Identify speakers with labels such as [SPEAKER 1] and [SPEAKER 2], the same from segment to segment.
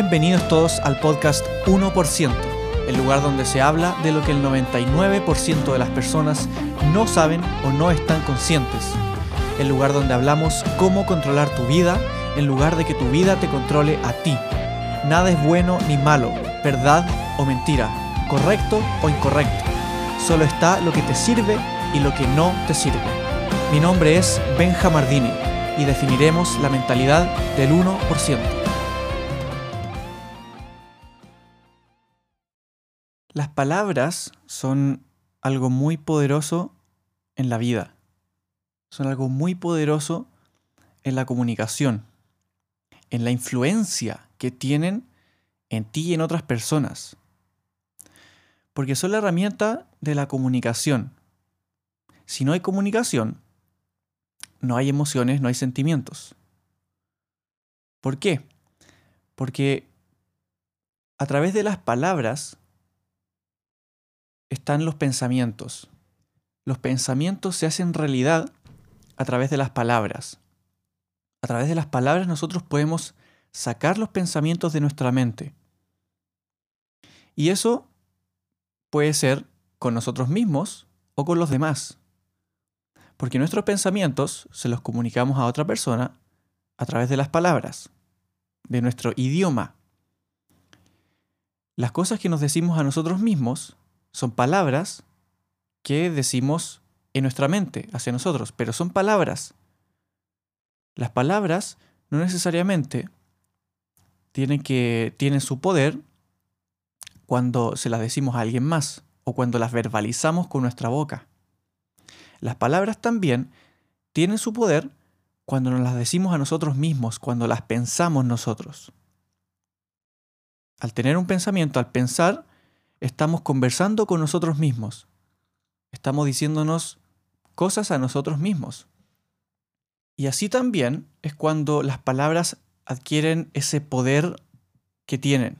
[SPEAKER 1] Bienvenidos todos al podcast 1%, el lugar donde se habla de lo que el 99% de las personas no saben o no están conscientes. El lugar donde hablamos cómo controlar tu vida en lugar de que tu vida te controle a ti. Nada es bueno ni malo, verdad o mentira, correcto o incorrecto. Solo está lo que te sirve y lo que no te sirve. Mi nombre es Benja Mardini y definiremos la mentalidad del 1%. Las palabras son algo muy poderoso en la vida. Son algo muy poderoso en la comunicación, en la influencia que tienen en ti y en otras personas. Porque son la herramienta de la comunicación. Si no hay comunicación, no hay emociones, no hay sentimientos. ¿Por qué? Porque a través de las palabras están los pensamientos. Los pensamientos se hacen realidad a través de las palabras. A través de las palabras nosotros podemos sacar los pensamientos de nuestra mente. Y eso puede ser con nosotros mismos o con los demás. Porque nuestros pensamientos se los comunicamos a otra persona a través de las palabras, de nuestro idioma. Las cosas que nos decimos a nosotros mismos son palabras que decimos en nuestra mente hacia nosotros, pero son palabras. Las palabras no necesariamente tienen, que, tienen su poder cuando se las decimos a alguien más o cuando las verbalizamos con nuestra boca. Las palabras también tienen su poder cuando nos las decimos a nosotros mismos, cuando las pensamos nosotros. Al tener un pensamiento, al pensar, estamos conversando con nosotros mismos. Estamos diciéndonos cosas a nosotros mismos. Y así también es cuando las palabras adquieren ese poder que tienen,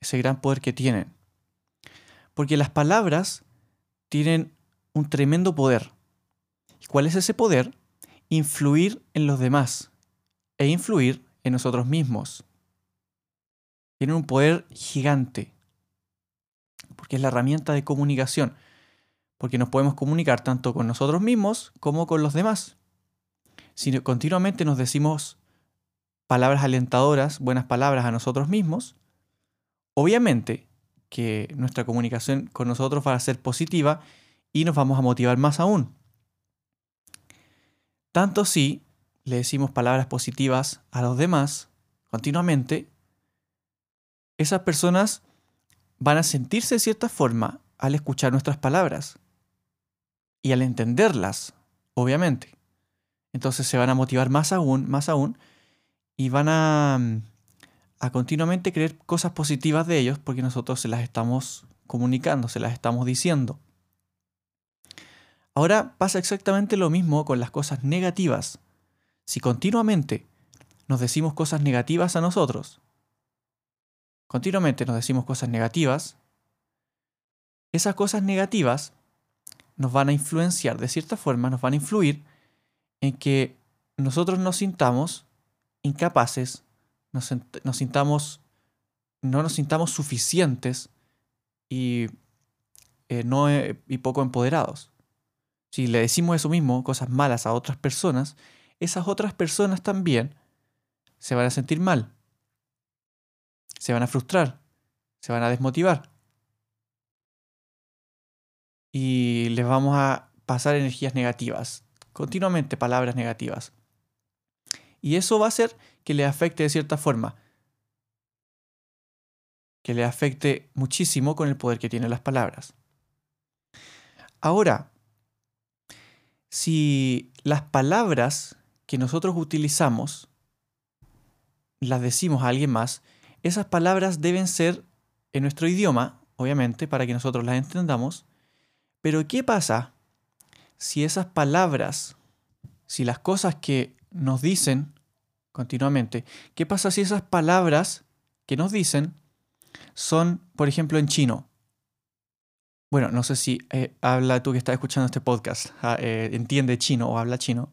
[SPEAKER 1] ese gran poder que tienen. Porque las palabras tienen un tremendo poder. ¿Y cuál es ese poder? Influir en los demás e influir en nosotros mismos. Tienen un poder gigante porque es la herramienta de comunicación, porque nos podemos comunicar tanto con nosotros mismos como con los demás. Si continuamente nos decimos palabras alentadoras, buenas palabras a nosotros mismos, obviamente que nuestra comunicación con nosotros va a ser positiva y nos vamos a motivar más aún. Tanto si le decimos palabras positivas a los demás continuamente, esas personas van a sentirse de cierta forma al escuchar nuestras palabras y al entenderlas, obviamente. Entonces se van a motivar más aún, más aún, y van a, mm, a continuamente creer cosas positivas de ellos porque nosotros se las estamos comunicando, se las estamos diciendo. Ahora pasa exactamente lo mismo con las cosas negativas. Si continuamente nos decimos cosas negativas a nosotros, continuamente nos decimos cosas negativas, esas cosas negativas nos van a influenciar, de cierta forma, nos van a influir en que nosotros nos sintamos incapaces, nos, sintamos, no nos sintamos suficientes y, eh, no, eh, y poco empoderados. Si le decimos eso mismo, cosas malas a otras personas, esas otras personas también se van a sentir mal se van a frustrar, se van a desmotivar. Y les vamos a pasar energías negativas, continuamente palabras negativas. Y eso va a hacer que le afecte de cierta forma, que le afecte muchísimo con el poder que tienen las palabras. Ahora, si las palabras que nosotros utilizamos las decimos a alguien más, esas palabras deben ser en nuestro idioma, obviamente, para que nosotros las entendamos. Pero ¿qué pasa si esas palabras, si las cosas que nos dicen continuamente, qué pasa si esas palabras que nos dicen son, por ejemplo, en chino? Bueno, no sé si eh, habla tú que estás escuchando este podcast, ah, eh, entiende chino o habla chino,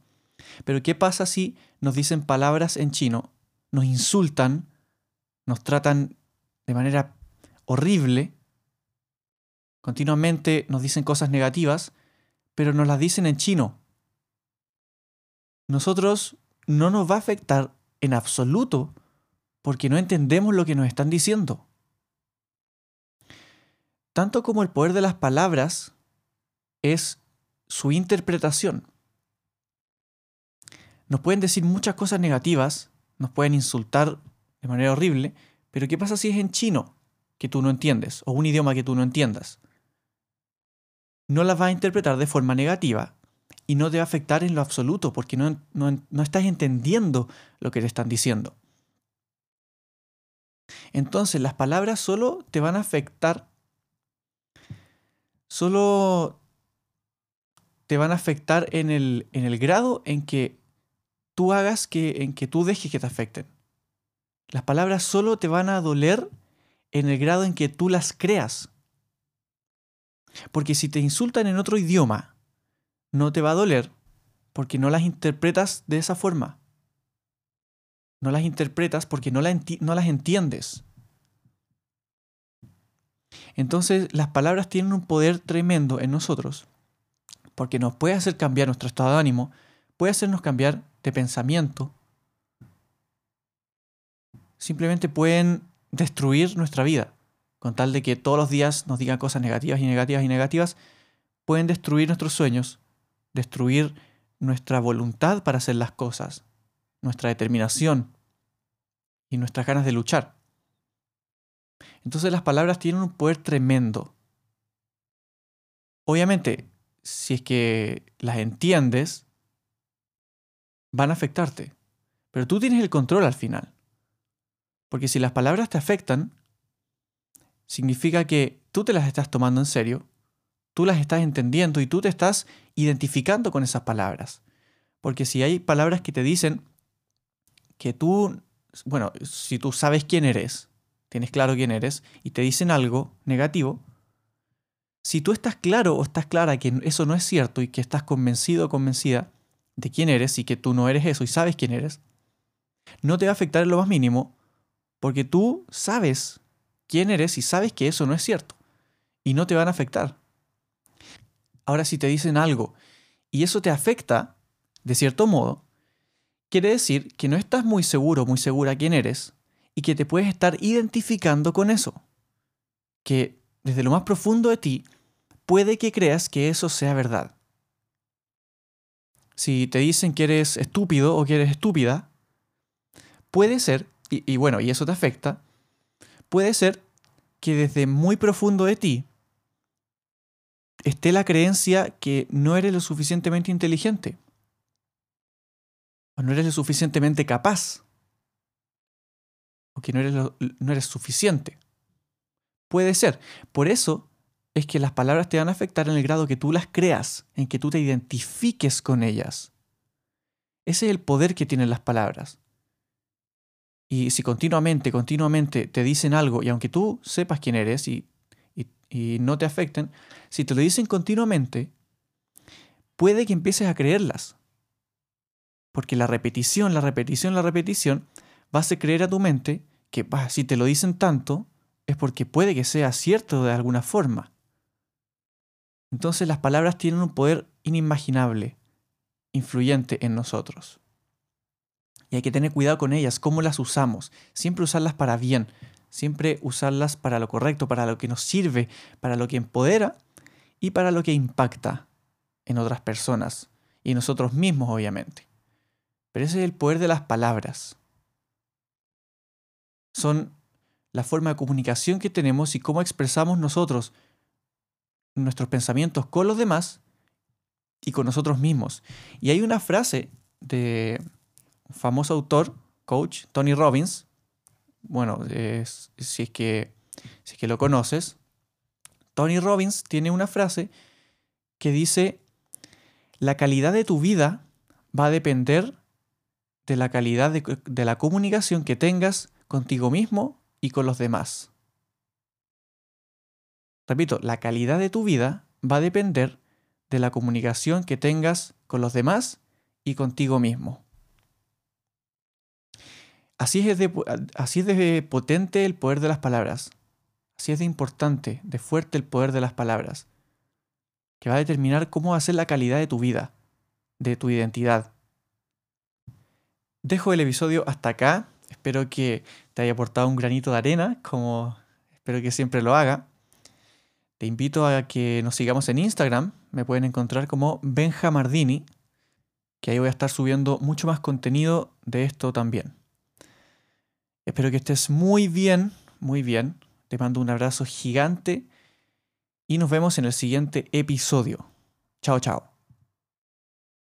[SPEAKER 1] pero ¿qué pasa si nos dicen palabras en chino, nos insultan nos tratan de manera horrible, continuamente nos dicen cosas negativas, pero nos las dicen en chino. Nosotros no nos va a afectar en absoluto porque no entendemos lo que nos están diciendo. Tanto como el poder de las palabras es su interpretación. Nos pueden decir muchas cosas negativas, nos pueden insultar de manera horrible, pero ¿qué pasa si es en chino que tú no entiendes o un idioma que tú no entiendas? No las va a interpretar de forma negativa y no te va a afectar en lo absoluto porque no, no estás entendiendo lo que te están diciendo. Entonces las palabras solo te van a afectar, solo te van a afectar en el, en el grado en que tú hagas que, en que tú dejes que te afecten. Las palabras solo te van a doler en el grado en que tú las creas. Porque si te insultan en otro idioma, no te va a doler porque no las interpretas de esa forma. No las interpretas porque no, no las entiendes. Entonces las palabras tienen un poder tremendo en nosotros porque nos puede hacer cambiar nuestro estado de ánimo, puede hacernos cambiar de pensamiento. Simplemente pueden destruir nuestra vida. Con tal de que todos los días nos digan cosas negativas y negativas y negativas, pueden destruir nuestros sueños, destruir nuestra voluntad para hacer las cosas, nuestra determinación y nuestras ganas de luchar. Entonces las palabras tienen un poder tremendo. Obviamente, si es que las entiendes, van a afectarte. Pero tú tienes el control al final. Porque si las palabras te afectan, significa que tú te las estás tomando en serio, tú las estás entendiendo y tú te estás identificando con esas palabras. Porque si hay palabras que te dicen que tú, bueno, si tú sabes quién eres, tienes claro quién eres, y te dicen algo negativo, si tú estás claro o estás clara que eso no es cierto y que estás convencido o convencida de quién eres y que tú no eres eso y sabes quién eres, no te va a afectar en lo más mínimo porque tú sabes quién eres y sabes que eso no es cierto y no te van a afectar. Ahora si te dicen algo y eso te afecta, de cierto modo, quiere decir que no estás muy seguro, muy segura quién eres y que te puedes estar identificando con eso. Que desde lo más profundo de ti puede que creas que eso sea verdad. Si te dicen que eres estúpido o que eres estúpida, puede ser, y, bueno, y eso te afecta, puede ser que desde muy profundo de ti esté la creencia que no eres lo suficientemente inteligente, o no eres lo suficientemente capaz, o que no eres, no eres suficiente. Puede ser. Por eso es que las palabras te van a afectar en el grado que tú las creas, en que tú te identifiques con ellas. Ese es el poder que tienen las palabras. Y si continuamente, continuamente te dicen algo, y aunque tú sepas quién eres y, y, no te afecten, si te lo dicen continuamente, puede que empieces a creerlas. Porque la repetición, la repetición, la repetición va a hacer creer a tu mente que si te lo dicen tanto, es porque puede que sea cierto de alguna forma. Entonces las palabras tienen un poder inimaginable, influyente en nosotros. Hay que tener cuidado con ellas, cómo las usamos. Siempre usarlas para bien, siempre usarlas para lo correcto, para lo que nos sirve, para lo que empodera y para lo que impacta en otras personas y en nosotros mismos, obviamente. Pero ese es el poder de las palabras. Son la forma de comunicación que tenemos y cómo expresamos nosotros nuestros pensamientos con los demás y con nosotros mismos. Y hay una frase de famoso autor, coach, Tony Robbins, bueno, si, es que, si es que lo conoces, Tony Robbins tiene una frase que dice, la calidad de tu vida va a depender de la calidad de, de la comunicación que tengas contigo mismo y con los demás. Repito, la calidad de tu vida va a depender de la comunicación que tengas con los demás y contigo mismo. Así es, de, así es de potente el poder de las palabras. Así es de importante, de fuerte el poder de las palabras. Que va a determinar cómo va a ser la calidad de tu vida, de tu identidad. Dejo el episodio hasta acá. Espero que te haya aportado un granito de arena, como espero que siempre lo haga. Te invito a que nos sigamos en Instagram. Me pueden encontrar como Benjamardini, que ahí voy a estar subiendo mucho más contenido de esto también. Espero que estés muy bien, muy bien. Te mando un abrazo gigante y nos vemos en el siguiente episodio. Chao, chao.